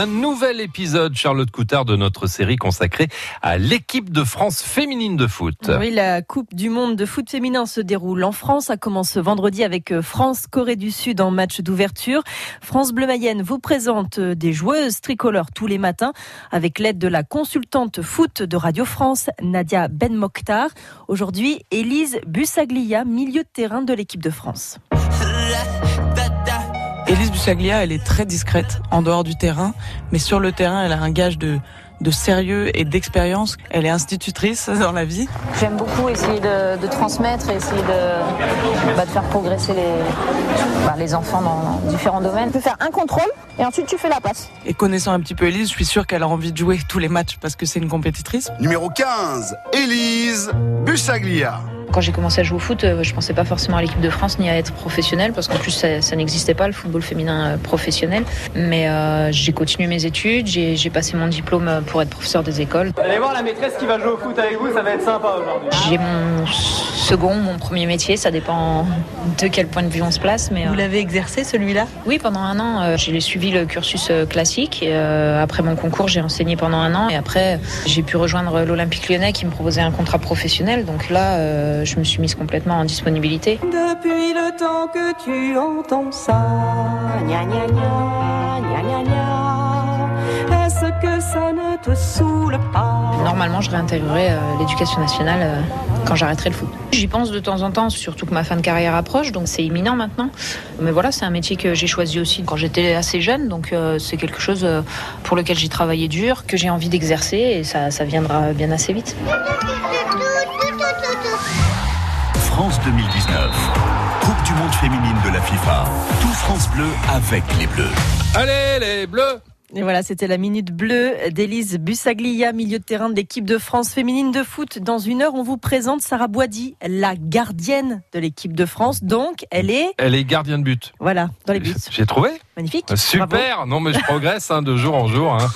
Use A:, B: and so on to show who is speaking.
A: Un nouvel épisode, Charlotte Coutard, de notre série consacrée à l'équipe de France féminine de foot.
B: Oui, la Coupe du Monde de foot féminin se déroule en France. Ça commence vendredi avec euh, France-Corée du Sud en match d'ouverture. France Bleu Mayenne vous présente euh, des joueuses tricolores tous les matins avec l'aide de la consultante foot de Radio France, Nadia Ben Mokhtar. Aujourd'hui, Élise Bussaglia, milieu de terrain de l'équipe de France.
C: Élise Bussaglia, elle est très discrète en dehors du terrain, mais sur le terrain, elle a un gage de, de sérieux et d'expérience. Elle est institutrice dans la vie.
D: J'aime beaucoup essayer de, de, transmettre et essayer de, bah, de faire progresser les, bah, les enfants dans différents domaines.
E: Tu peux faire un contrôle et ensuite tu fais la passe.
C: Et connaissant un petit peu Élise, je suis sûre qu'elle a envie de jouer tous les matchs parce que c'est une compétitrice.
F: Numéro 15, Élise Bussaglia.
D: Quand j'ai commencé à jouer au foot, euh, je pensais pas forcément à l'équipe de France ni à être professionnelle parce qu'en plus ça, ça n'existait pas le football féminin euh, professionnel. Mais euh, j'ai continué mes études, j'ai passé mon diplôme pour être professeur des écoles.
G: Allez voir la maîtresse qui va jouer au foot avec vous, ça va être sympa aujourd'hui.
D: J'ai mon second, mon premier métier, ça dépend de quel point de vue on se place. Mais
B: vous l'avez exercé celui-là?
D: Oui, pendant un an, j'ai suivi le cursus classique. Et, après mon concours, j'ai enseigné pendant un an et après j'ai pu rejoindre l'Olympique Lyonnais qui me proposait un contrat professionnel. Donc là je me suis mise complètement en disponibilité.
H: Depuis le temps que tu entends ça, gna gna gna, gna gna est-ce que ça ne te saoule pas?
D: Normalement, je réintégrerai euh, l'éducation nationale euh, quand j'arrêterai le foot. J'y pense de temps en temps, surtout que ma fin de carrière approche, donc c'est imminent maintenant. Mais voilà, c'est un métier que j'ai choisi aussi quand j'étais assez jeune, donc euh, c'est quelque chose pour lequel j'ai travaillé dur, que j'ai envie d'exercer et ça, ça viendra bien assez vite.
I: France 2019. Coupe du monde féminine de la FIFA. Tout France Bleu avec les Bleus.
A: Allez les Bleus
B: et voilà, c'était la minute bleue d'Élise Bussaglia, milieu de terrain de l'équipe de France féminine de foot. Dans une heure, on vous présente Sarah Boidi, la gardienne de l'équipe de France. Donc, elle est...
A: Elle est gardienne de but.
B: Voilà, dans les buts.
A: J'ai trouvé
B: Magnifique.
A: Super.
B: Bravo.
A: Non, mais je progresse hein, de jour en jour. Hein.